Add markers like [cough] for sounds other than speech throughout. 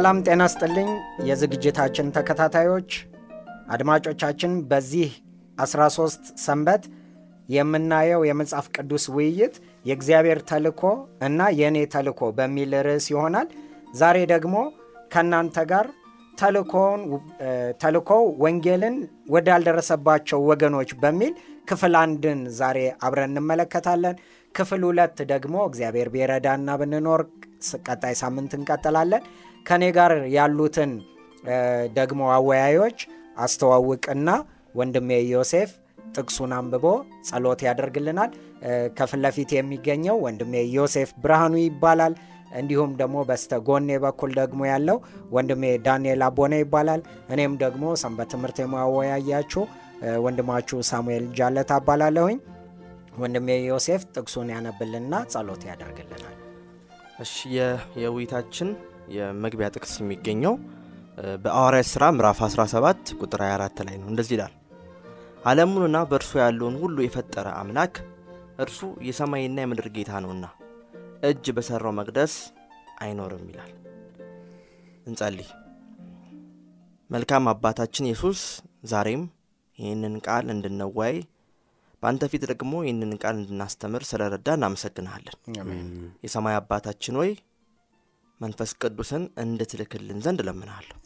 ሰላም ጤና ስጥልኝ። የዝግጅታችን ተከታታዮች አድማጮቻችን፣ በዚህ 13 ሰንበት የምናየው የመጽሐፍ ቅዱስ ውይይት የእግዚአብሔር ተልኮ እና የእኔ ተልኮ በሚል ርዕስ ይሆናል። ዛሬ ደግሞ ከእናንተ ጋር ተልኮው ወንጌልን ወዳልደረሰባቸው ወገኖች በሚል ክፍል አንድን ዛሬ አብረን እንመለከታለን። ክፍል ሁለት ደግሞ እግዚአብሔር ቢረዳና ብንኖር ቀጣይ ሳምንት እንቀጥላለን። ከእኔ ጋር ያሉትን ደግሞ አወያዮች አስተዋውቅና ወንድሜ ዮሴፍ ጥቅሱን አንብቦ ጸሎት ያደርግልናል። ከፊት ለፊት የሚገኘው ወንድሜ ዮሴፍ ብርሃኑ ይባላል። እንዲሁም ደግሞ በስተ ጎኔ በኩል ደግሞ ያለው ወንድሜ ዳንኤል አቦነ ይባላል። እኔም ደግሞ ሰንበት ትምህርት የማወያያችሁ ወንድማችሁ ሳሙኤል ጃለት አባላለሁኝ። ወንድሜ ዮሴፍ ጥቅሱን ያነብልንና ጸሎት ያደርግልናል። እሺ የውይይታችን የመግቢያ ጥቅስ የሚገኘው በሐዋርያት ሥራ ምዕራፍ 17 ቁጥር 24 ላይ ነው። እንደዚህ ይላል፣ ዓለሙንና በእርሱ ያለውን ሁሉ የፈጠረ አምላክ እርሱ የሰማይና የምድር ጌታ ነውና እጅ በሠራው መቅደስ አይኖርም ይላል። እንጸልይ። መልካም አባታችን ኢየሱስ ዛሬም ይህንን ቃል እንድንወያይ በአንተ ፊት ደግሞ ይህንን ቃል እንድናስተምር ስለረዳ እናመሰግንሃለን። የሰማይ አባታችን ሆይ መንፈስ ቅዱስን እንድትልክልን ዘንድ እለምንሃለሁ።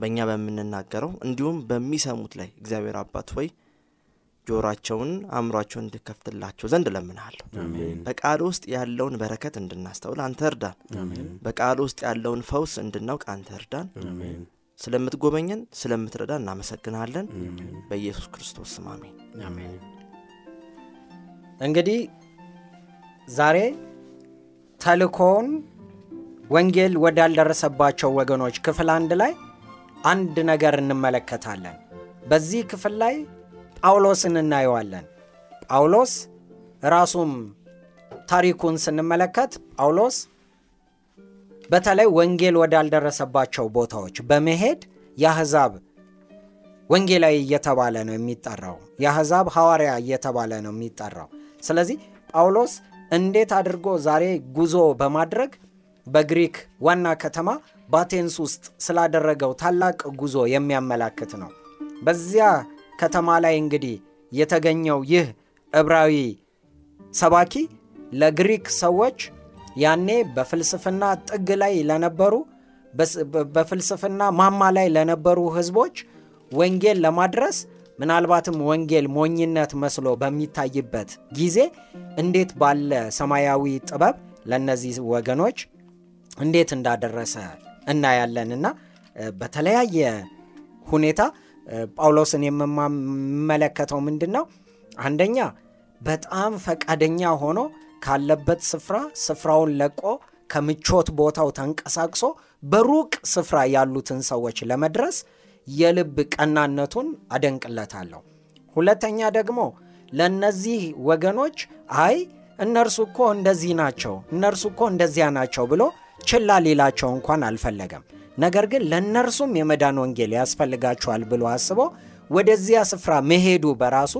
በእኛ በምንናገረው እንዲሁም በሚሰሙት ላይ እግዚአብሔር አባት ሆይ ጆሮአቸውን አእምሯቸውን እንድከፍትላቸው ዘንድ እለምንሃለሁ። በቃል ውስጥ ያለውን በረከት እንድናስተውል አንተ እርዳን። በቃል ውስጥ ያለውን ፈውስ እንድናውቅ አንተ እርዳን። ስለምትጎበኘን ስለምትረዳ እናመሰግንሃለን። በኢየሱስ ክርስቶስ ስም አሜን። እንግዲህ ዛሬ ተልኮውን ወንጌል ወዳልደረሰባቸው ወገኖች ክፍል አንድ ላይ አንድ ነገር እንመለከታለን። በዚህ ክፍል ላይ ጳውሎስን እናየዋለን። ጳውሎስ ራሱም ታሪኩን ስንመለከት ጳውሎስ በተለይ ወንጌል ወዳልደረሰባቸው ቦታዎች በመሄድ የአሕዛብ ወንጌላዊ እየተባለ ነው የሚጠራው። የአሕዛብ ሐዋርያ እየተባለ ነው የሚጠራው። ስለዚህ ጳውሎስ እንዴት አድርጎ ዛሬ ጉዞ በማድረግ በግሪክ ዋና ከተማ በአቴንስ ውስጥ ስላደረገው ታላቅ ጉዞ የሚያመላክት ነው። በዚያ ከተማ ላይ እንግዲህ የተገኘው ይህ ዕብራዊ ሰባኪ ለግሪክ ሰዎች ያኔ በፍልስፍና ጥግ ላይ ለነበሩ በፍልስፍና ማማ ላይ ለነበሩ ሕዝቦች ወንጌል ለማድረስ ምናልባትም ወንጌል ሞኝነት መስሎ በሚታይበት ጊዜ እንዴት ባለ ሰማያዊ ጥበብ ለእነዚህ ወገኖች እንዴት እንዳደረሰ እናያለንና በተለያየ ሁኔታ ጳውሎስን የምመለከተው ምንድን ነው? አንደኛ በጣም ፈቃደኛ ሆኖ ካለበት ስፍራ ስፍራውን ለቆ ከምቾት ቦታው ተንቀሳቅሶ በሩቅ ስፍራ ያሉትን ሰዎች ለመድረስ የልብ ቀናነቱን አደንቅለታለሁ። ሁለተኛ ደግሞ ለእነዚህ ወገኖች አይ እነርሱ እኮ እንደዚህ ናቸው፣ እነርሱ እኮ እንደዚያ ናቸው ብሎ ችላ ሊላቸው እንኳን አልፈለገም። ነገር ግን ለእነርሱም የመዳን ወንጌል ያስፈልጋቸዋል ብሎ አስቦ ወደዚያ ስፍራ መሄዱ በራሱ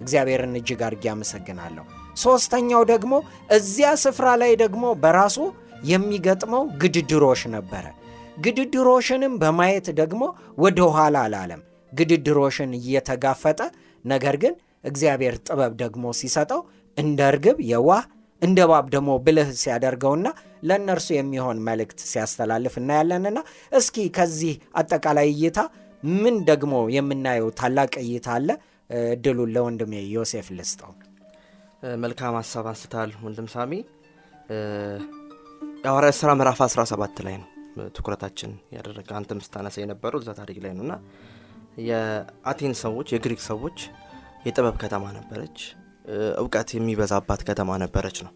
እግዚአብሔርን እጅግ አድርጌ አመሰግናለሁ። ሦስተኛው ደግሞ እዚያ ስፍራ ላይ ደግሞ በራሱ የሚገጥመው ግድድሮሽ ነበረ። ግድድሮሽንም በማየት ደግሞ ወደ ኋላ አላለም። ግድድሮሽን እየተጋፈጠ ነገር ግን እግዚአብሔር ጥበብ ደግሞ ሲሰጠው እንደ እርግብ የዋህ እንደ እባብ ደግሞ ብልህ ሲያደርገውና ለእነርሱ የሚሆን መልእክት ሲያስተላልፍ እናያለንና እስኪ ከዚህ አጠቃላይ እይታ ምን ደግሞ የምናየው ታላቅ እይታ አለ? እድሉን ለወንድሜ ዮሴፍ ልስጠው። መልካም ሀሳብ አንስታል ወንድም ሳሚ። የሐዋርያት ሥራ ምዕራፍ 17 ላይ ነው ትኩረታችን ያደረገ አንተም ስታነሳ የነበረው እዛ ታሪክ ላይ ነው እና የአቴን ሰዎች የግሪክ ሰዎች የጥበብ ከተማ ነበረች። እውቀት የሚበዛባት ከተማ ነበረች ነው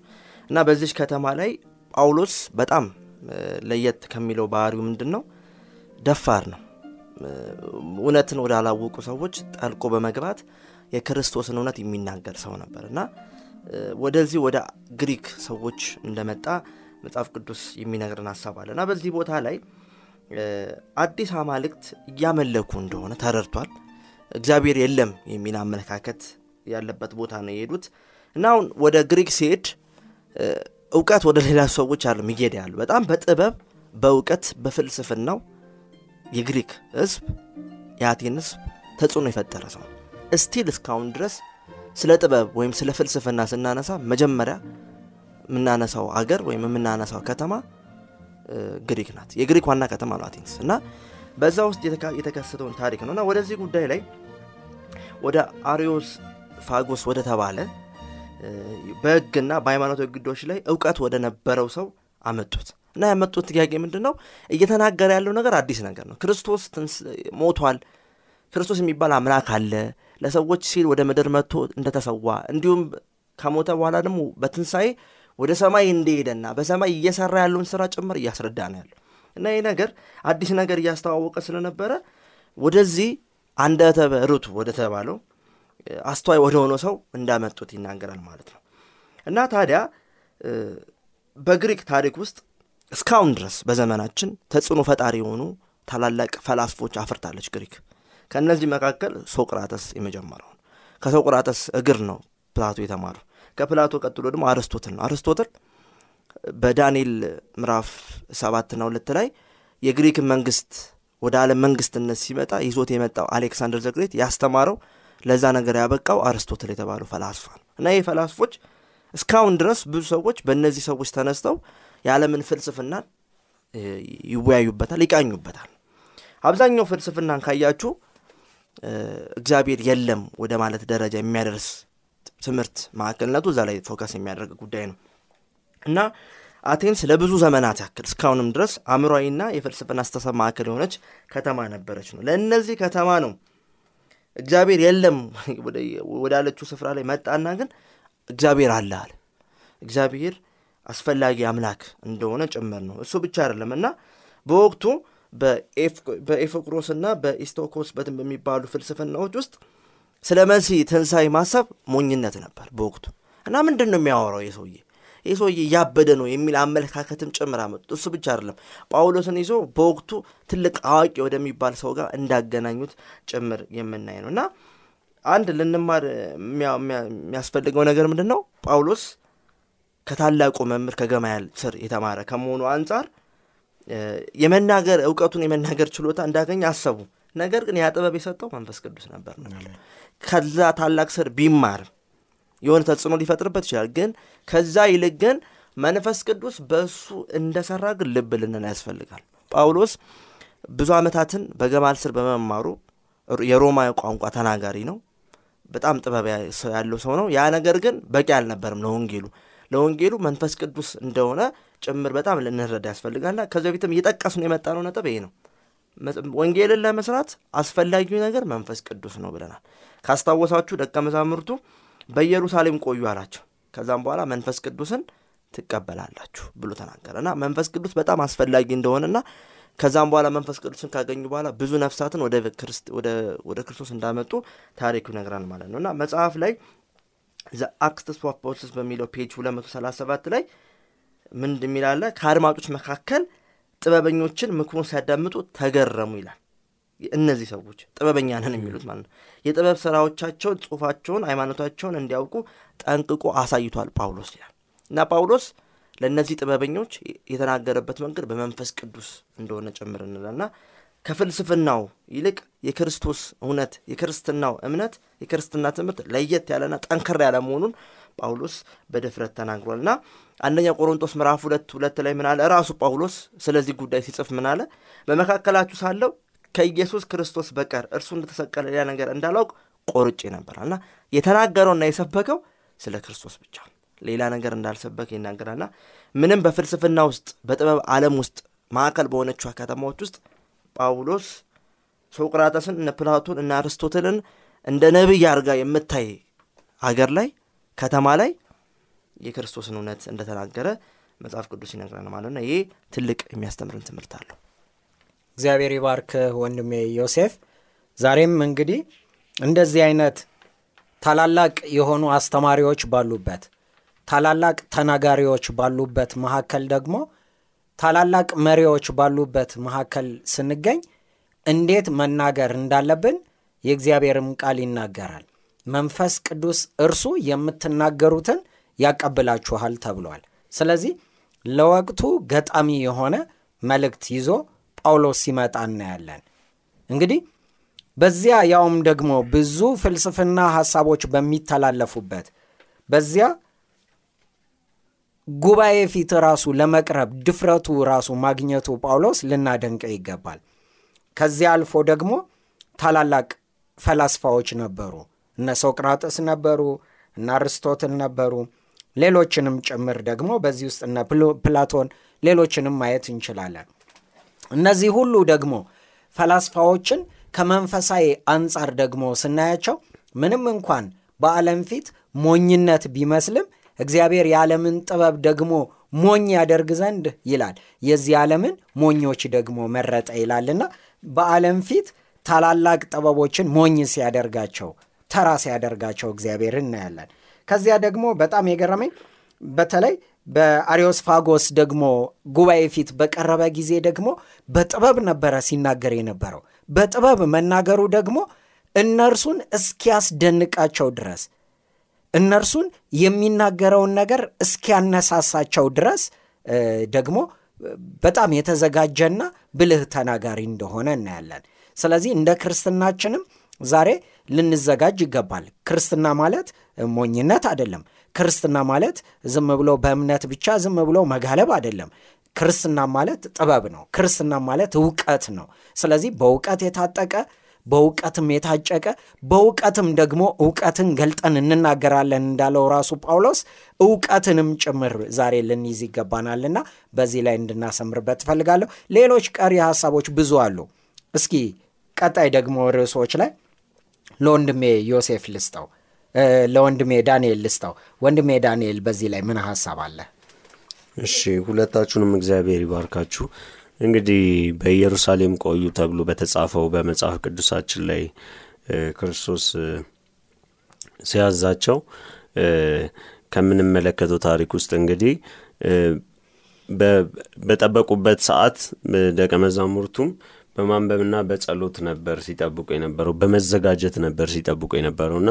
እና በዚች ከተማ ላይ ጳውሎስ በጣም ለየት ከሚለው ባህሪው ምንድን ነው ደፋር ነው። እውነትን ወዳላወቁ ሰዎች ጠልቆ በመግባት የክርስቶስን እውነት የሚናገር ሰው ነበር እና ወደዚህ ወደ ግሪክ ሰዎች እንደመጣ መጽሐፍ ቅዱስ የሚነግረን ሀሳብ አለ እና በዚህ ቦታ ላይ አዲስ አማልክት እያመለኩ እንደሆነ ተረድቷል። እግዚአብሔር የለም የሚል አመለካከት ያለበት ቦታ ነው የሄዱት። እና አሁን ወደ ግሪክ ሲሄድ እውቀት ወደ ሌላ ሰዎች አለም እየሄደ ያሉ። በጣም በጥበብ በእውቀት በፍልስፍናው የግሪክ ህዝብ የአቴን ህዝብ ተጽዕኖ የፈጠረ ሰው። still እስካሁን ድረስ ስለ ጥበብ ወይም ስለ ፍልስፍና ስናነሳ መጀመሪያ የምናነሳው አገር ወይም የምናነሳው ከተማ ግሪክ ናት። የግሪክ ዋና ከተማ ነው አቴንስ። እና በዛ ውስጥ የተከሰተውን ታሪክ ነው። እና ወደዚህ ጉዳይ ላይ ወደ አሪዮስ ፋጎስ ወደ ተባለ በህግና በሃይማኖታዊ ግዶች ላይ እውቀት ወደ ነበረው ሰው አመጡት። እና ያመጡት ጥያቄ ምንድን ነው እየተናገረ ያለው ነገር አዲስ ነገር ነው። ክርስቶስ ሞቷል። ክርስቶስ የሚባል አምላክ አለ። ለሰዎች ሲል ወደ ምድር መጥቶ እንደተሰዋ እንዲሁም ከሞተ በኋላ ደግሞ በትንሣኤ ወደ ሰማይ እንደሄደና በሰማይ እየሰራ ያለውን ስራ ጭምር እያስረዳ ነው ያለው። እና ይህ ነገር አዲስ ነገር እያስተዋወቀ ስለነበረ ወደዚህ አንደበተ ርቱዕ ወደ ተባለው አስተዋይ ወደ ሆነው ሰው እንዳመጡት ይናገራል ማለት ነው። እና ታዲያ በግሪክ ታሪክ ውስጥ እስካሁን ድረስ በዘመናችን ተጽዕኖ ፈጣሪ የሆኑ ታላላቅ ፈላስፎች አፍርታለች ግሪክ። ከእነዚህ መካከል ሶቅራተስ የመጀመሪያው ከሶቅራተስ እግር ነው ፕላቶ የተማረው። ከፕላቶ ቀጥሎ ደግሞ አርስቶትል ነው። አርስቶትል በዳንኤል ምዕራፍ ሰባትና ሁለት ላይ የግሪክን መንግስት ወደ ዓለም መንግስትነት ሲመጣ ይዞት የመጣው አሌክሳንደር ዘግሬት ያስተማረው ለዛ ነገር ያበቃው አርስቶትል የተባለው ፈላስፋ ነው። እና ይህ ፈላስፎች እስካሁን ድረስ ብዙ ሰዎች በእነዚህ ሰዎች ተነስተው የዓለምን ፍልስፍናን ይወያዩበታል ይቃኙበታል። አብዛኛው ፍልስፍናን ካያችሁ እግዚአብሔር የለም ወደ ማለት ደረጃ የሚያደርስ ትምህርት ማዕከልነቱ እዛ ላይ focus የሚያደርግ ጉዳይ ነው። እና አቴንስ ለብዙ ዘመናት ያክል እስካሁንም ድረስ አእምሯዊና የፍልስፍና አስተሳሰብ ማዕከል የሆነች ከተማ ነበረች ነው። ለእነዚህ ከተማ ነው እግዚአብሔር የለም [laughs] ወዳለችው ስፍራ ላይ መጣና ግን እግዚአብሔር አለ አለ። እግዚአብሔር አስፈላጊ አምላክ እንደሆነ ጭምር ነው። እሱ ብቻ አይደለም እና በወቅቱ በኤፊቆሮስና በኢስጦኢኮስ በትን በሚባሉ ፍልስፍናዎች ውስጥ ስለ መሲህ ትንሣኤ ማሰብ ሞኝነት ነበር በወቅቱ። እና ምንድን ነው የሚያወራው የሰውዬ ይህ ሰውዬ እያበደ ነው የሚል አመለካከትም ጭምር አመጡት። እሱ ብቻ አይደለም ጳውሎስን ይዞ በወቅቱ ትልቅ አዋቂ ወደሚባል ሰው ጋር እንዳገናኙት ጭምር የምናይ ነው። እና አንድ ልንማር የሚያስፈልገው ነገር ምንድን ነው ጳውሎስ ከታላቁ መምህር ከገማያል ስር የተማረ ከመሆኑ አንጻር የመናገር እውቀቱን የመናገር ችሎታ እንዳገኝ አሰቡ። ነገር ግን ያ ጥበብ የሰጠው መንፈስ ቅዱስ ነበር። ነው ከዛ ታላቅ ስር ቢማርም የሆነ ተጽዕኖ ሊፈጥርበት ይችላል። ግን ከዛ ይልቅ ግን መንፈስ ቅዱስ በእሱ እንደሰራ ግን ልብ ልንን ያስፈልጋል። ጳውሎስ ብዙ ዓመታትን በገማል ስር በመማሩ የሮማ ቋንቋ ተናጋሪ ነው። በጣም ጥበብ ያለው ሰው ነው። ያ ነገር ግን በቂ አልነበርም ለወንጌሉ። ለወንጌሉ መንፈስ ቅዱስ እንደሆነ ጭምር በጣም ልንረዳ ያስፈልጋልና ከዚ በፊትም እየጠቀስ ነው የመጣ ነው ነጥብ ይሄ ነው። ወንጌልን ለመስራት አስፈላጊው ነገር መንፈስ ቅዱስ ነው ብለናል። ካስታወሳችሁ ደቀ መዛሙርቱ በኢየሩሳሌም ቆዩ አላቸው። ከዛም በኋላ መንፈስ ቅዱስን ትቀበላላችሁ ብሎ ተናገረ እና መንፈስ ቅዱስ በጣም አስፈላጊ እንደሆነና ከዛም በኋላ መንፈስ ቅዱስን ካገኙ በኋላ ብዙ ነፍሳትን ወደ ክርስቶስ እንዳመጡ ታሪኩ ይነግራል ማለት ነው እና መጽሐፍ ላይ The Acts of በሚለው page 237 ላይ ምን የሚላለ ከአድማጮች መካከል ጥበበኞችን ምክሩን ሲያዳምጡ ተገረሙ ይላል እነዚህ ሰዎች ጥበበኛ ነን የሚሉት ማለት ነው። የጥበብ ስራዎቻቸውን ጽሁፋቸውን ሃይማኖታቸውን እንዲያውቁ ጠንቅቆ አሳይቷል ጳውሎስ ይላል። እና ጳውሎስ ለእነዚህ ጥበበኞች የተናገረበት መንገድ በመንፈስ ቅዱስ እንደሆነ ጭምር እንላልና ከፍልስፍናው ይልቅ የክርስቶስ እውነት የክርስትናው እምነት የክርስትና ትምህርት ለየት ያለና ጠንከር ያለ መሆኑን ጳውሎስ በድፍረት ተናግሯል። እና አንደኛ ቆሮንቶስ ምዕራፍ ሁለት ሁለት ላይ ምናለ ራሱ ጳውሎስ ስለዚህ ጉዳይ ሲጽፍ ምናለ በመካከላችሁ ሳለው ከኢየሱስ ክርስቶስ በቀር እርሱ እንደተሰቀለ ሌላ ነገር እንዳላውቅ ቆርጬ እና የተናገረውና የሰበከው ስለ ክርስቶስ ብቻ ሌላ ነገር እንዳልሰበከ ይናገራልና ምንም በፍልስፍና ውስጥ በጥበብ ዓለም ውስጥ ማዕከል በሆነችው ከተማዎች ውስጥ ጳውሎስ ሶቅራጠስን እነ ፕላቶን እነ አርስቶትልን እንደ ነቢይ አርጋ የምታይ አገር ላይ ከተማ ላይ የክርስቶስን እውነት እንደተናገረ መጽሐፍ ቅዱስ ይነግረን ማለት ነው። ይሄ ትልቅ የሚያስተምርን ትምህርት አለው። እግዚአብሔር ይባርክ ወንድሜ ዮሴፍ። ዛሬም እንግዲህ እንደዚህ አይነት ታላላቅ የሆኑ አስተማሪዎች ባሉበት ታላላቅ ተናጋሪዎች ባሉበት መካከል ደግሞ ታላላቅ መሪዎች ባሉበት መካከል ስንገኝ እንዴት መናገር እንዳለብን የእግዚአብሔርም ቃል ይናገራል። መንፈስ ቅዱስ እርሱ የምትናገሩትን ያቀብላችኋል ተብሏል። ስለዚህ ለወቅቱ ገጣሚ የሆነ መልእክት ይዞ ጳውሎስ ሲመጣ እናያለን። እንግዲህ በዚያ ያውም ደግሞ ብዙ ፍልስፍና ሐሳቦች በሚተላለፉበት በዚያ ጉባኤ ፊት ራሱ ለመቅረብ ድፍረቱ ራሱ ማግኘቱ ጳውሎስ ልናደንቀ ይገባል። ከዚያ አልፎ ደግሞ ታላላቅ ፈላስፋዎች ነበሩ። እነ ሶቅራጥስ ነበሩ፣ እነ አርስቶትል ነበሩ። ሌሎችንም ጭምር ደግሞ በዚህ ውስጥ እነ ፕላቶን፣ ሌሎችንም ማየት እንችላለን። እነዚህ ሁሉ ደግሞ ፈላስፋዎችን ከመንፈሳዊ አንጻር ደግሞ ስናያቸው ምንም እንኳን በዓለም ፊት ሞኝነት ቢመስልም እግዚአብሔር የዓለምን ጥበብ ደግሞ ሞኝ ያደርግ ዘንድ ይላል የዚህ ዓለምን ሞኞች ደግሞ መረጠ ይላልና በዓለም ፊት ታላላቅ ጥበቦችን ሞኝ ሲያደርጋቸው ተራ ሲያደርጋቸው እግዚአብሔር እናያለን። ከዚያ ደግሞ በጣም የገረመኝ በተለይ በአሪዮስፋጎስ ደግሞ ጉባኤ ፊት በቀረበ ጊዜ ደግሞ በጥበብ ነበረ ሲናገር የነበረው። በጥበብ መናገሩ ደግሞ እነርሱን እስኪያስደንቃቸው ድረስ እነርሱን የሚናገረውን ነገር እስኪያነሳሳቸው ድረስ ደግሞ በጣም የተዘጋጀና ብልህ ተናጋሪ እንደሆነ እናያለን። ስለዚህ እንደ ክርስትናችንም ዛሬ ልንዘጋጅ ይገባል። ክርስትና ማለት ሞኝነት አይደለም። ክርስትና ማለት ዝም ብሎ በእምነት ብቻ ዝም ብሎ መጋለብ አይደለም። ክርስትና ማለት ጥበብ ነው። ክርስትና ማለት እውቀት ነው። ስለዚህ በእውቀት የታጠቀ በእውቀትም የታጨቀ በእውቀትም ደግሞ እውቀትን ገልጠን እንናገራለን እንዳለው ራሱ ጳውሎስ እውቀትንም ጭምር ዛሬ ልንይዝ ይገባናልና በዚህ ላይ እንድናሰምርበት ትፈልጋለሁ። ሌሎች ቀሪ ሀሳቦች ብዙ አሉ። እስኪ ቀጣይ ደግሞ ርዕሶች ላይ ለወንድሜ ዮሴፍ ልስጠው፣ ለወንድሜ ዳንኤል ልስጠው። ወንድሜ ዳንኤል በዚህ ላይ ምን ሀሳብ አለ? እሺ ሁለታችሁንም እግዚአብሔር ይባርካችሁ። እንግዲህ በኢየሩሳሌም ቆዩ ተብሎ በተጻፈው በመጽሐፍ ቅዱሳችን ላይ ክርስቶስ ሲያዛቸው ከምንመለከተው ታሪክ ውስጥ እንግዲህ በጠበቁበት ሰዓት ደቀ መዛሙርቱም በማንበብና በጸሎት ነበር ሲጠብቁ የነበረው በመዘጋጀት ነበር ሲጠብቁ የነበረው እና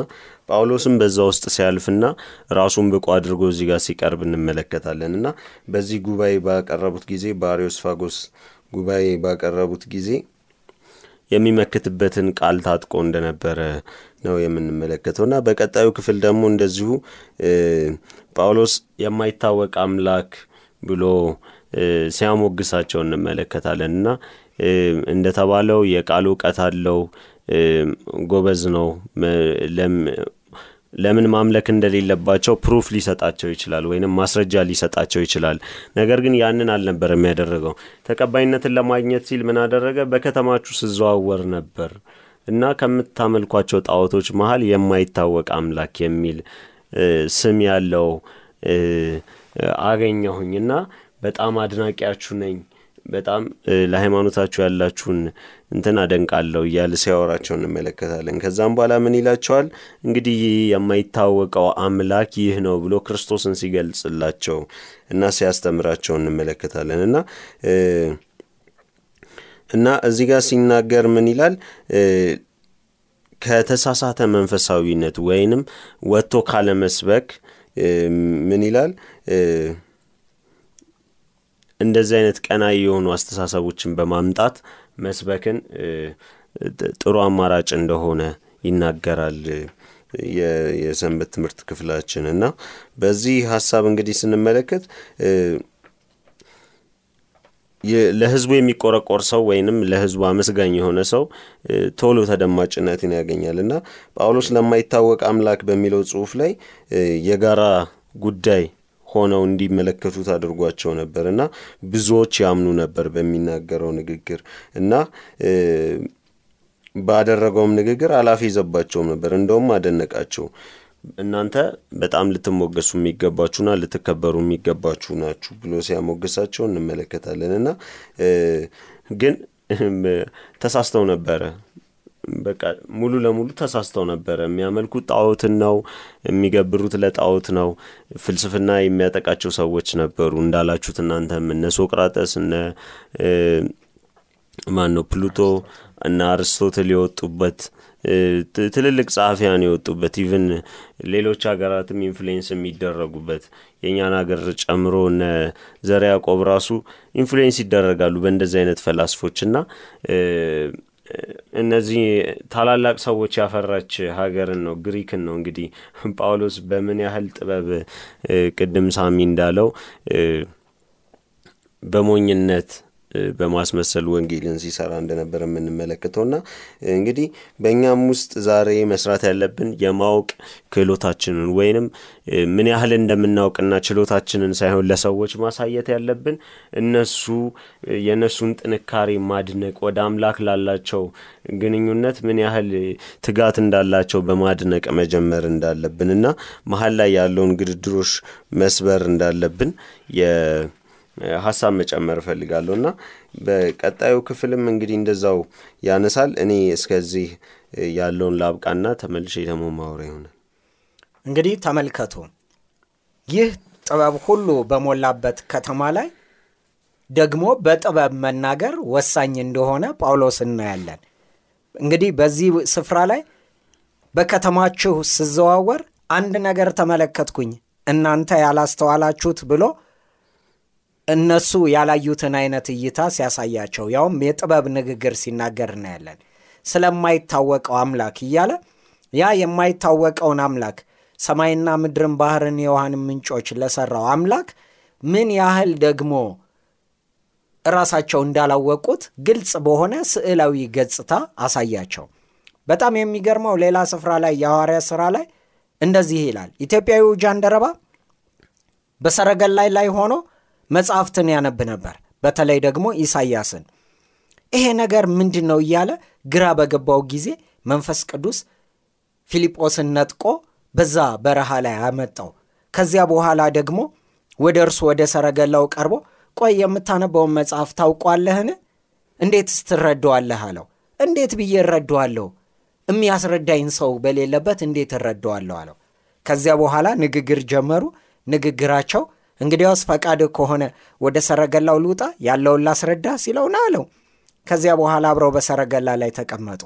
ጳውሎስም በዛ ውስጥ ሲያልፍና ራሱን ብቁ አድርጎ እዚህ ጋር ሲቀርብ እንመለከታለን እና በዚህ ጉባኤ ባቀረቡት ጊዜ በአሪዮስፋጎስ ጉባኤ ባቀረቡት ጊዜ የሚመክትበትን ቃል ታጥቆ እንደነበረ ነው የምንመለከተው እና በቀጣዩ ክፍል ደግሞ እንደዚሁ ጳውሎስ የማይታወቅ አምላክ ብሎ ሲያሞግሳቸው እንመለከታለን እና እንደተባለው የቃሉ እውቀት አለው፣ ጎበዝ ነው። ለምን ማምለክ እንደሌለባቸው ፕሩፍ ሊሰጣቸው ይችላል፣ ወይንም ማስረጃ ሊሰጣቸው ይችላል። ነገር ግን ያንን አልነበር የሚያደረገው። ተቀባይነትን ለማግኘት ሲል ምን አደረገ? በከተማችሁ ስዘዋወር ነበር እና ከምታመልኳቸው ጣዖቶች መሀል የማይታወቅ አምላክ የሚል ስም ያለው አገኘሁኝ እና በጣም አድናቂያችሁ ነኝ በጣም ለሃይማኖታችሁ ያላችሁን እንትን አደንቃለሁ እያለ ሲያወራቸው እንመለከታለን። ከዛም በኋላ ምን ይላቸዋል? እንግዲህ ይህ የማይታወቀው አምላክ ይህ ነው ብሎ ክርስቶስን ሲገልጽላቸው እና ሲያስተምራቸው እንመለከታለን እና እና እዚህ ጋር ሲናገር ምን ይላል? ከተሳሳተ መንፈሳዊነት ወይንም ወጥቶ ካለመስበክ ምን ይላል እንደዚህ አይነት ቀናይ የሆኑ አስተሳሰቦችን በማምጣት መስበክን ጥሩ አማራጭ እንደሆነ ይናገራል የሰንበት ትምህርት ክፍላችን። እና በዚህ ሀሳብ እንግዲህ ስንመለከት ለህዝቡ የሚቆረቆር ሰው ወይንም ለህዝቡ አመስጋኝ የሆነ ሰው ቶሎ ተደማጭነትን ያገኛል። እና ጳውሎስ ለማይታወቅ አምላክ በሚለው ጽሁፍ ላይ የጋራ ጉዳይ ሆነው እንዲመለከቱት አድርጓቸው ነበር እና ብዙዎች ያምኑ ነበር በሚናገረው ንግግር እና ባደረገውም ንግግር አላፊ ይዘባቸውም ነበር። እንደውም አደነቃቸው። እናንተ በጣም ልትሞገሱ የሚገባችሁና ልትከበሩ የሚገባችሁ ናችሁ ብሎ ሲያሞግሳቸው እንመለከታለን እና ግን ተሳስተው ነበረ በቃ ሙሉ ለሙሉ ተሳስተው ነበረ። የሚያመልኩት ጣዖትን ነው የሚገብሩት ለጣዖት ነው። ፍልስፍና የሚያጠቃቸው ሰዎች ነበሩ። እንዳላችሁት እናንተም እነ ሶቅራጠስ እነ ማን ነው ፕላቶ እና አርስቶትል የወጡበት ትልልቅ ጸሐፊያን የወጡበት even ሌሎች ሀገራትም influence የሚደረጉበት የእኛን ሀገር ጨምሮ እነ ዘር ያዕቆብ ራሱ influence ይደረጋሉ በእንደዚህ አይነት ፈላስፎች እና እነዚህ ታላላቅ ሰዎች ያፈራች ሀገርን ነው ግሪክን ነው። እንግዲህ ጳውሎስ በምን ያህል ጥበብ ቅድም ሳሚ እንዳለው በሞኝነት በማስመሰል ወንጌልን ሲሰራ እንደነበረ የምንመለከተው ና እንግዲህ በእኛም ውስጥ ዛሬ መስራት ያለብን የማወቅ ክህሎታችንን ወይንም ምን ያህል እንደምናውቅና ችሎታችንን ሳይሆን ለሰዎች ማሳየት ያለብን እነሱ የእነሱን ጥንካሬ ማድነቅ ወደ አምላክ ላላቸው ግንኙነት ምን ያህል ትጋት እንዳላቸው በማድነቅ መጀመር እንዳለብን እና መሀል ላይ ያለውን ግድድሮች መስበር እንዳለብን ሀሳብ መጨመር እፈልጋለሁ። እና በቀጣዩ ክፍልም እንግዲህ እንደዛው ያነሳል። እኔ እስከዚህ ያለውን ላብቃና ተመልሼ ደግሞ ማውራ ይሆናል። እንግዲህ ተመልከቱ። ይህ ጥበብ ሁሉ በሞላበት ከተማ ላይ ደግሞ በጥበብ መናገር ወሳኝ እንደሆነ ጳውሎስ እናያለን። እንግዲህ በዚህ ስፍራ ላይ በከተማችሁ ስዘዋወር አንድ ነገር ተመለከትኩኝ። እናንተ ያላስተዋላችሁት ብሎ እነሱ ያላዩትን አይነት እይታ ሲያሳያቸው ያውም የጥበብ ንግግር ሲናገር እናያለን። ስለማይታወቀው አምላክ እያለ ያ የማይታወቀውን አምላክ ሰማይና ምድርን ባህርን የውሃን ምንጮች ለሰራው አምላክ ምን ያህል ደግሞ እራሳቸው እንዳላወቁት ግልጽ በሆነ ስዕላዊ ገጽታ አሳያቸው። በጣም የሚገርመው ሌላ ስፍራ ላይ የሐዋርያ ሥራ ላይ እንደዚህ ይላል። ኢትዮጵያዊው ጃንደረባ በሰረገላይ ላይ ሆኖ መጽሐፍትን ያነብ ነበር በተለይ ደግሞ ኢሳይያስን። ይሄ ነገር ምንድን ነው እያለ ግራ በገባው ጊዜ መንፈስ ቅዱስ ፊልጶስን ነጥቆ በዛ በረሃ ላይ አመጣው። ከዚያ በኋላ ደግሞ ወደ እርሱ ወደ ሰረገላው ቀርቦ ቆይ የምታነበውን መጽሐፍ ታውቋለህን? እንዴትስ ትረደዋለህ አለው። እንዴት ብዬ እረደዋለሁ የሚያስረዳኝ ሰው በሌለበት እንዴት እረደዋለሁ አለው። ከዚያ በኋላ ንግግር ጀመሩ። ንግግራቸው እንግዲያውስ ፈቃድ ከሆነ ወደ ሰረገላው ልውጣ ያለውን ላስረዳ ሲለው አለው። ከዚያ በኋላ አብረው በሰረገላ ላይ ተቀመጡ።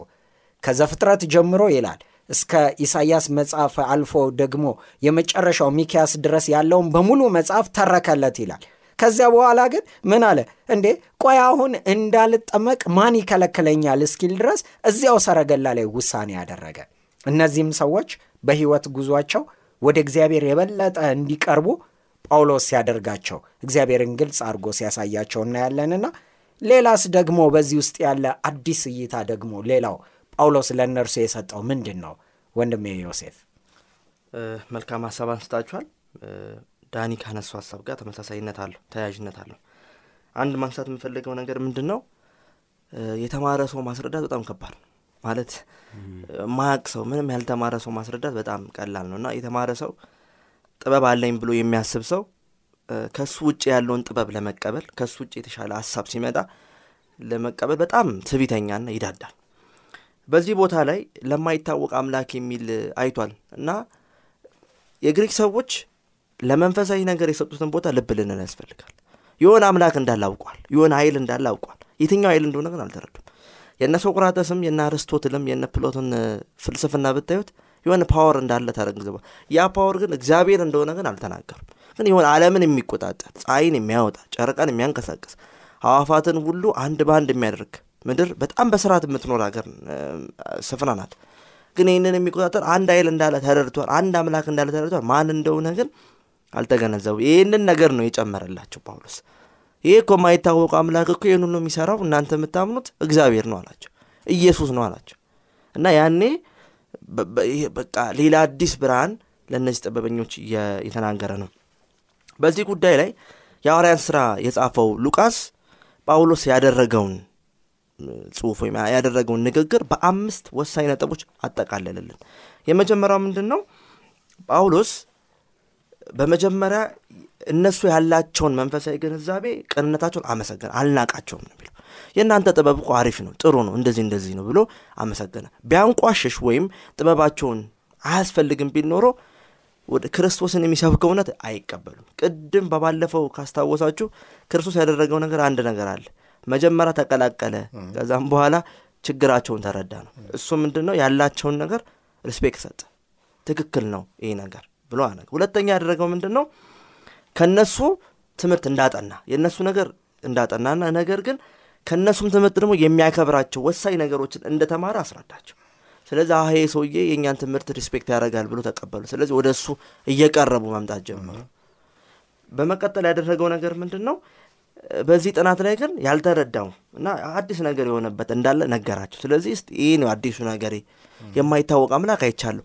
ከዘፍጥረት ጀምሮ ይላል እስከ ኢሳይያስ መጽሐፍ አልፎ ደግሞ የመጨረሻው ሚኪያስ ድረስ ያለውን በሙሉ መጽሐፍ ተረከለት ይላል። ከዚያ በኋላ ግን ምን አለ? እንዴ ቆይ አሁን እንዳልጠመቅ ማን ይከለክለኛል እስኪል ድረስ እዚያው ሰረገላ ላይ ውሳኔ ያደረገ እነዚህም ሰዎች በህይወት ጉዟቸው ወደ እግዚአብሔር የበለጠ እንዲቀርቡ ጳውሎስ ሲያደርጋቸው እግዚአብሔርን ግልጽ አድርጎ ሲያሳያቸው እናያለንና ሌላስ ደግሞ በዚህ ውስጥ ያለ አዲስ እይታ ደግሞ ሌላው ጳውሎስ ለእነርሱ የሰጠው ምንድን ነው ወንድሜ ዮሴፍ። መልካም ሀሳብ አንስታችኋል። ዳኒ ካነሱ ሀሳብ ጋር ተመሳሳይነት አለው ተያያዥነት አለው። አንድ ማንሳት የምፈልገው ነገር ምንድን ነው የተማረ ሰው ማስረዳት በጣም ከባድ ነው። ማለት ማያቅ ሰው ምንም ያልተማረ ሰው ማስረዳት በጣም ቀላል ነው። እና የተማረ ሰው ጥበብ አለኝ ብሎ የሚያስብ ሰው ከሱ ውጭ ያለውን ጥበብ ለመቀበል ከሱ ውጭ የተሻለ ሀሳብ ሲመጣ ለመቀበል በጣም ትቢተኛና ይዳዳል። በዚህ ቦታ ላይ ለማይታወቅ አምላክ የሚል አይቷል እና የግሪክ ሰዎች ለመንፈሳዊ ነገር የሰጡትን ቦታ ልብ ልንል ያስፈልጋል። የሆነ አምላክ እንዳለ አውቋል የሆነ ኃይል እንዳለ አውቋል። የትኛው ኃይል እንደሆነ ግን አልተረዱም። የእነ ሶቅራጠስም የእነ አርስቶትልም የእነ ፕላቶን ፍልስፍና ብታዩት የሆነ power እንዳለ ታረግዘባ ያ power ግን እግዚአብሔር እንደሆነ ግን አልተናገሩም ግን የሆነ አለምን የሚቆጣጠር ፀሐይን የሚያወጣ ጨረቃን የሚያንቀሳቀስ አዕዋፋትን ሁሉ አንድ በአንድ የሚያደርግ ምድር በጣም በስርዓት የምትኖር ሀገር ስፍራ ናት። ግን ይህንን የሚቆጣጠር አንድ ኃይል እንዳለ ተረድቷል አንድ አምላክ እንዳለ ተረድቷል። ማን እንደሆነ ግን አልተገነዘቡ ይህንን ነገር ነው የጨመረላቸው ጳውሎስ። ይህ እኮ የማይታወቁ አምላክ እኮ ይህን ሁሉ የሚሰራው እናንተ የምታምኑት እግዚአብሔር ነው አላቸው ኢየሱስ ነው አላቸው። እና ያኔ በቃ ሌላ አዲስ ብርሃን ለእነዚህ ጥበበኞች የተናገረ ነው። በዚህ ጉዳይ ላይ የሐዋርያን ስራ የጻፈው ሉቃስ ጳውሎስ ያደረገውን ጽሁፍ ወይም ያደረገውን ንግግር በአምስት ወሳኝ ነጥቦች አጠቃለልልን የመጀመሪያው ምንድን ነው ጳውሎስ በመጀመሪያ እነሱ ያላቸውን መንፈሳዊ ግንዛቤ ቅንነታቸውን አመሰገነ አልናቃቸውም ነው የእናንተ ጥበብ እኮ አሪፍ ነው ጥሩ ነው እንደዚህ እንደዚህ ነው ብሎ አመሰገነ። ቢያንቋሽሽ ወይም ጥበባቸውን አያስፈልግም ቢል ኖሮ ወደ ክርስቶስን የሚሰብከው እውነት አይቀበሉም። ቅድም በባለፈው ካስታወሳችሁ ክርስቶስ ያደረገው ነገር አንድ ነገር አለ። መጀመሪያ ተቀላቀለ ከዛም በኋላ ችግራቸውን ተረዳ ነው። እሱ ምንድን ነው ያላቸውን ነገር respect ሰጠ። ትክክል ነው ይህ ነገር ብሎ አነ ሁለተኛ ያደረገው ምንድን ነው ከነሱ ትምህርት እንዳጠና የእነሱ ነገር እንዳጠናና ነገር ግን ከእነሱም ትምህርት ደግሞ የሚያከብራቸው ወሳኝ ነገሮችን እንደተማረ አስረዳቸው። ስለዚህ አህ ይሄ ሰውዬ የእኛን ትምህርት respect ያደርጋል ብሎ ተቀበሉ። ስለዚህ ወደ እሱ እየቀረቡ መምጣት ጀመሩ። በመቀጠል ያደረገው ነገር ምንድን ነው በዚህ ጥናት ላይ ግን ያልተረዳው እና አዲስ ነገር የሆነበት እንዳለ ነገራቸው። ስለዚህ ስ ይህ ነው አዲሱ ነገሬ የማይታወቅ አምላክ አይቻለሁ።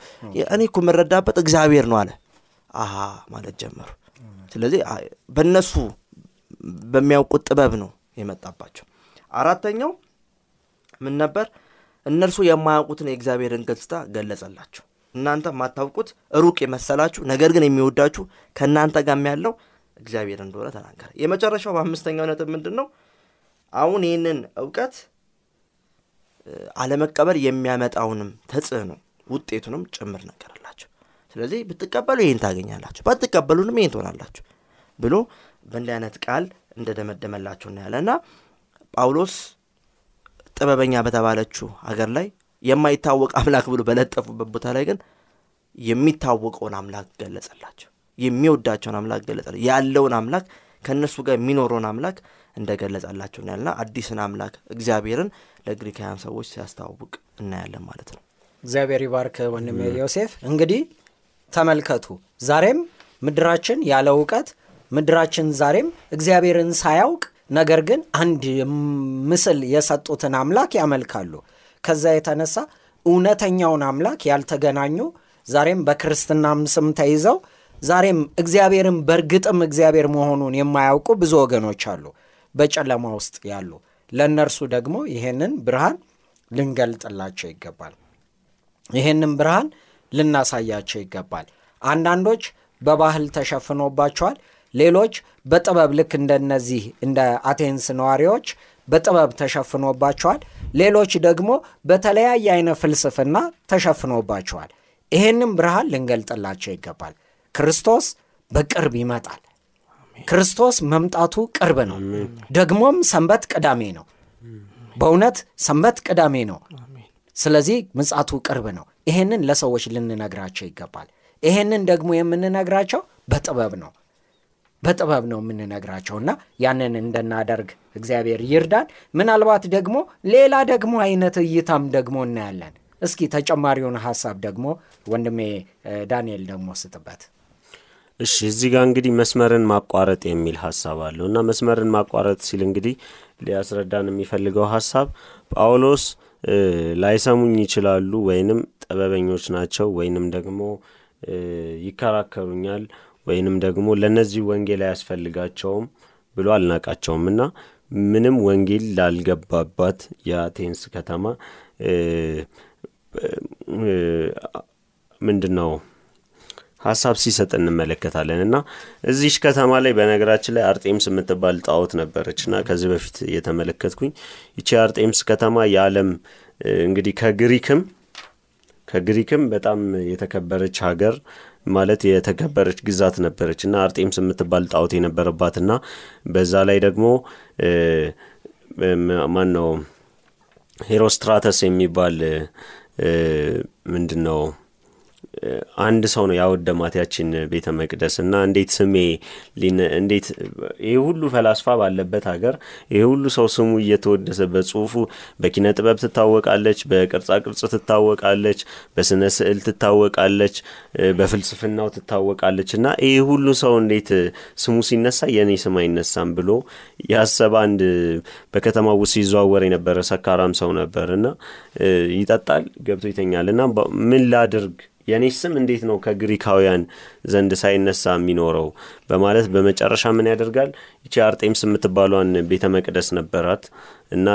እኔ እኮ የምረዳበት እግዚአብሔር ነው አለ። አሃ ማለት ጀመሩ። ስለዚህ በእነሱ በሚያውቁት ጥበብ ነው የመጣባቸው አራተኛው ምን ነበር? እነርሱ የማያውቁትን የእግዚአብሔርን ገጽታ ገለጸላቸው። እናንተ የማታውቁት ሩቅ የመሰላችሁ ነገር ግን የሚወዳችሁ ከእናንተ ጋር ያለው እግዚአብሔር እንደሆነ ተናገረ። የመጨረሻው በአምስተኛው ነጥብ ምንድን ነው አሁን ይህንን እውቀት አለመቀበል የሚያመጣውንም ተጽዕኖ ውጤቱንም ጭምር ነገርላቸው ስለዚህ ብትቀበሉ ይህን ታገኛላችሁ ባትቀበሉንም ይህን ትሆናላችሁ ብሎ በእንዲህ አይነት ቃል እንደደመደመላቸው እናያለ እና ጳውሎስ ጥበበኛ በተባለችው ሀገር ላይ የማይታወቅ አምላክ ብሎ በለጠፉበት ቦታ ላይ ግን የሚታወቀውን አምላክ ገለጸላቸው። የሚወዳቸውን አምላክ ገለጸ ያለውን አምላክ ከእነሱ ጋር የሚኖረውን አምላክ እንደገለጸላቸው እናያለና አዲስን አምላክ እግዚአብሔርን ለግሪካውያን ሰዎች ሲያስተዋውቅ እናያለን ማለት ነው። እግዚአብሔር ይባርክ ወንድሜ ዮሴፍ። እንግዲህ ተመልከቱ። ዛሬም ምድራችን ያለ እውቀት ምድራችን ዛሬም እግዚአብሔርን ሳያውቅ ነገር ግን አንድ ምስል የሰጡትን አምላክ ያመልካሉ። ከዛ የተነሳ እውነተኛውን አምላክ ያልተገናኙ ዛሬም በክርስትናም ስም ተይዘው ዛሬም እግዚአብሔርን በእርግጥም እግዚአብሔር መሆኑን የማያውቁ ብዙ ወገኖች አሉ በጨለማ ውስጥ ያሉ። ለእነርሱ ደግሞ ይሄንን ብርሃን ልንገልጥላቸው ይገባል። ይሄንን ብርሃን ልናሳያቸው ይገባል። አንዳንዶች በባህል ተሸፍኖባቸዋል ሌሎች በጥበብ ልክ እንደነዚህ እንደ አቴንስ ነዋሪዎች በጥበብ ተሸፍኖባቸዋል። ሌሎች ደግሞ በተለያየ አይነት ፍልስፍና ተሸፍኖባቸዋል። ይሄንም ብርሃን ልንገልጥላቸው ይገባል። ክርስቶስ በቅርብ ይመጣል። ክርስቶስ መምጣቱ ቅርብ ነው። ደግሞም ሰንበት ቅዳሜ ነው። በእውነት ሰንበት ቅዳሜ ነው። ስለዚህ ምጻቱ ቅርብ ነው። ይሄንን ለሰዎች ልንነግራቸው ይገባል። ይሄንን ደግሞ የምንነግራቸው በጥበብ ነው በጥበብ ነው የምንነግራቸው እና ያንን እንድናደርግ እግዚአብሔር ይርዳን። ምናልባት ደግሞ ሌላ ደግሞ አይነት እይታም ደግሞ እናያለን። እስኪ ተጨማሪውን ሀሳብ ደግሞ ወንድሜ ዳንኤል ደግሞ ስጥበት። እሺ እዚህ ጋር እንግዲህ መስመርን ማቋረጥ የሚል ሀሳብ አለው እና መስመርን ማቋረጥ ሲል እንግዲህ ሊያስረዳን የሚፈልገው ሀሳብ ጳውሎስ ላይሰሙኝ ይችላሉ ወይንም ጥበበኞች ናቸው ወይንም ደግሞ ይከራከሩኛል ወይንም ደግሞ ለእነዚህ ወንጌል አያስፈልጋቸውም ብሎ አልናቃቸውም እና ምንም ወንጌል ላልገባባት የአቴንስ ከተማ ምንድን ነው ሀሳብ ሲሰጥ እንመለከታለን እና እዚሽ ከተማ ላይ በነገራችን ላይ አርጤምስ የምትባል ጣዖት ነበረች እና ከዚህ በፊት እየተመለከትኩኝ ይቺ አርጤምስ ከተማ የዓለም እንግዲህ ከግሪክም ከግሪክም በጣም የተከበረች ሀገር ማለት የተከበረች ግዛት ነበረች እና አርጤምስ የምትባል ጣዖት የነበረባትና በዛ ላይ ደግሞ ማን ነው ሄሮስትራተስ የሚባል ምንድን ነው አንድ ሰው ነው ያወደማት ያችን ቤተ መቅደስ እና እንዴት ስሜ እንዴት ይህ ሁሉ ፈላስፋ ባለበት ሀገር ይህ ሁሉ ሰው ስሙ እየተወደሰ በጽሁፉ በኪነ ጥበብ ትታወቃለች በቅርጻ ቅርጽ ትታወቃለች በስነ ስዕል ትታወቃለች በፍልስፍናው ትታወቃለች እና ይህ ሁሉ ሰው እንዴት ስሙ ሲነሳ የእኔ ስም አይነሳም ብሎ ያሰበ አንድ በከተማ ውስጥ ሲዘዋወር የነበረ ሰካራም ሰው ነበር እና ይጠጣል ገብቶ ይተኛል እና ምን ላድርግ የእኔ ስም እንዴት ነው ከግሪካውያን ዘንድ ሳይነሳ የሚኖረው? በማለት በመጨረሻ ምን ያደርጋል? ይቺ አርጤምስ የምትባሏን ቤተ መቅደስ ነበራት እና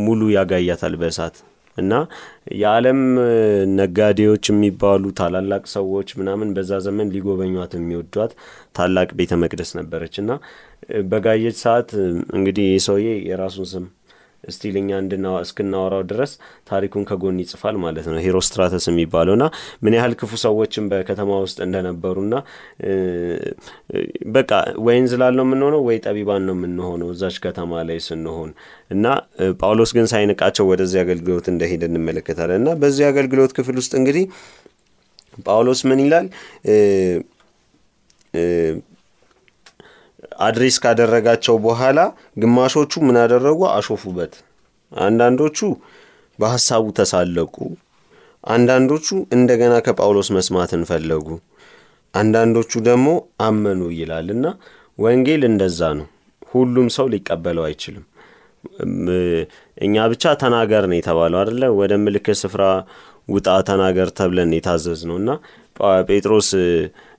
ሙሉ ያጋያታል በእሳት እና የዓለም ነጋዴዎች የሚባሉ ታላላቅ ሰዎች ምናምን በዛ ዘመን ሊጎበኟት የሚወዷት ታላቅ ቤተ መቅደስ ነበረች። እና በጋየች ሰዓት እንግዲህ ሰውዬ የራሱን ስም still እኛ እስክናወራው ድረስ ታሪኩን ከጎን ይጽፋል ማለት ነው። ሄሮስትራተስ የሚባለው ና ምን ያህል ክፉ ሰዎችን በከተማ ውስጥ እንደነበሩና በቃ ወይ እንዝላል ነው የምንሆነው ወይ ጠቢባን ነው የምንሆነው እዛች ከተማ ላይ ስንሆን እና ጳውሎስ ግን ሳይንቃቸው ወደዚህ አገልግሎት እንደሄደ እንመለከታለን እና በዚህ አገልግሎት ክፍል ውስጥ እንግዲህ ጳውሎስ ምን ይላል address ካደረጋቸው በኋላ ግማሾቹ ምን አደረጉ? አሾፉበት። አንዳንዶቹ በሀሳቡ ተሳለቁ። አንዳንዶቹ እንደገና ከጳውሎስ መስማትን ፈለጉ። አንዳንዶቹ ደግሞ አመኑ ይላል እና ወንጌል እንደዛ ነው። ሁሉም ሰው ሊቀበለው አይችልም። እኛ ብቻ ተናገር ነው የተባለው አደለ? ወደ ምልክት ስፍራ ውጣ ተናገር ተብለን የታዘዝ ነው እና ጴጥሮስ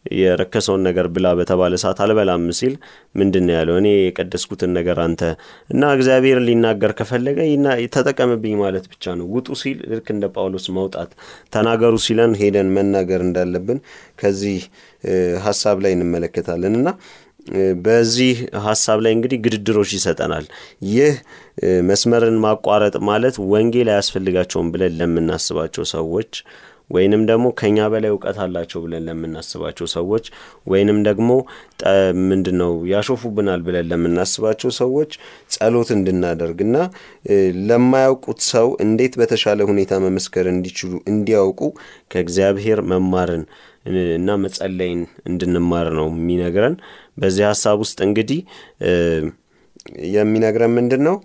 የረከሰውን ነገር ብላ በተባለ ሰዓት አልበላም ሲል ምንድን ያለው? እኔ የቀደስኩትን ነገር አንተ እና እግዚአብሔር ሊናገር ከፈለገ ተጠቀምብኝ ማለት ብቻ ነው። ውጡ ሲል ልክ እንደ ጳውሎስ መውጣት፣ ተናገሩ ሲለን ሄደን መናገር እንዳለብን ከዚህ ሀሳብ ላይ እንመለከታለን እና በዚህ ሀሳብ ላይ እንግዲህ ግድድሮች ይሰጠናል። ይህ መስመርን ማቋረጥ ማለት ወንጌል አያስፈልጋቸውም ብለን ለምናስባቸው ሰዎች ወይንም ደግሞ ከኛ በላይ እውቀት አላቸው ብለን ለምናስባቸው ሰዎች ወይንም ደግሞ ምንድን ነው ያሾፉብናል ብለን ለምናስባቸው ሰዎች ጸሎት እንድናደርግና ለማያውቁት ሰው እንዴት በተሻለ ሁኔታ መመስከር እንዲችሉ እንዲያውቁ ከእግዚአብሔር መማርን እና መጸለይን እንድንማር ነው የሚነግረን። በዚህ ሀሳብ ውስጥ እንግዲህ የሚነግረን ምንድን ነው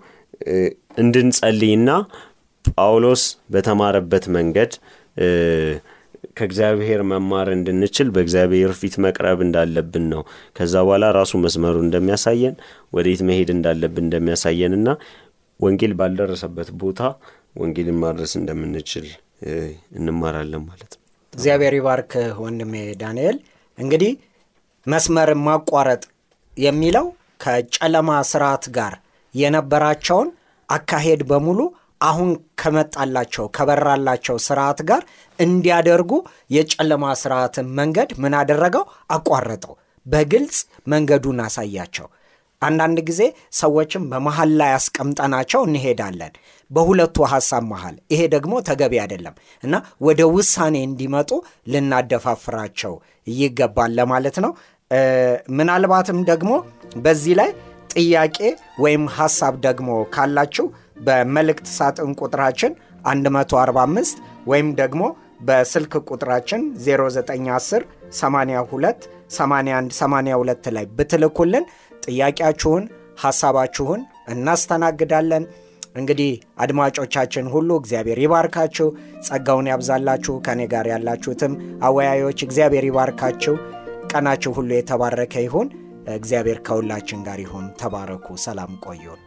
እንድንጸልይና ጳውሎስ በተማረበት መንገድ ከእግዚአብሔር መማር እንድንችል በእግዚአብሔር ፊት መቅረብ እንዳለብን ነው። ከዛ በኋላ ራሱ መስመሩ እንደሚያሳየን ወዴት መሄድ እንዳለብን እንደሚያሳየንና ወንጌል ባልደረሰበት ቦታ ወንጌልን ማድረስ እንደምንችል እንማራለን ማለት ነው። እግዚአብሔር ይባርክ ወንድሜ ዳንኤል። እንግዲህ መስመርን ማቋረጥ የሚለው ከጨለማ ስርዓት ጋር የነበራቸውን አካሄድ በሙሉ አሁን ከመጣላቸው ከበራላቸው ስርዓት ጋር እንዲያደርጉ የጨለማ ስርዓትን መንገድ ምን አደረገው? አቋረጠው። በግልጽ መንገዱን አሳያቸው። አንዳንድ ጊዜ ሰዎችም በመሀል ላይ አስቀምጠናቸው እንሄዳለን፣ በሁለቱ ሀሳብ መሃል። ይሄ ደግሞ ተገቢ አይደለም እና ወደ ውሳኔ እንዲመጡ ልናደፋፍራቸው ይገባል ለማለት ነው። ምናልባትም ደግሞ በዚህ ላይ ጥያቄ ወይም ሀሳብ ደግሞ ካላችሁ በመልእክት ሳጥን ቁጥራችን 145 ወይም ደግሞ በስልክ ቁጥራችን 0910 82 81 82 ላይ ብትልኩልን ጥያቄያችሁን፣ ሐሳባችሁን እናስተናግዳለን። እንግዲህ አድማጮቻችን ሁሉ እግዚአብሔር ይባርካችሁ፣ ጸጋውን ያብዛላችሁ። ከእኔ ጋር ያላችሁትም አወያዮች እግዚአብሔር ይባርካችሁ። ቀናችሁ ሁሉ የተባረከ ይሁን። እግዚአብሔር ከሁላችን ጋር ይሁን። ተባረኩ። ሰላም ቆዩን።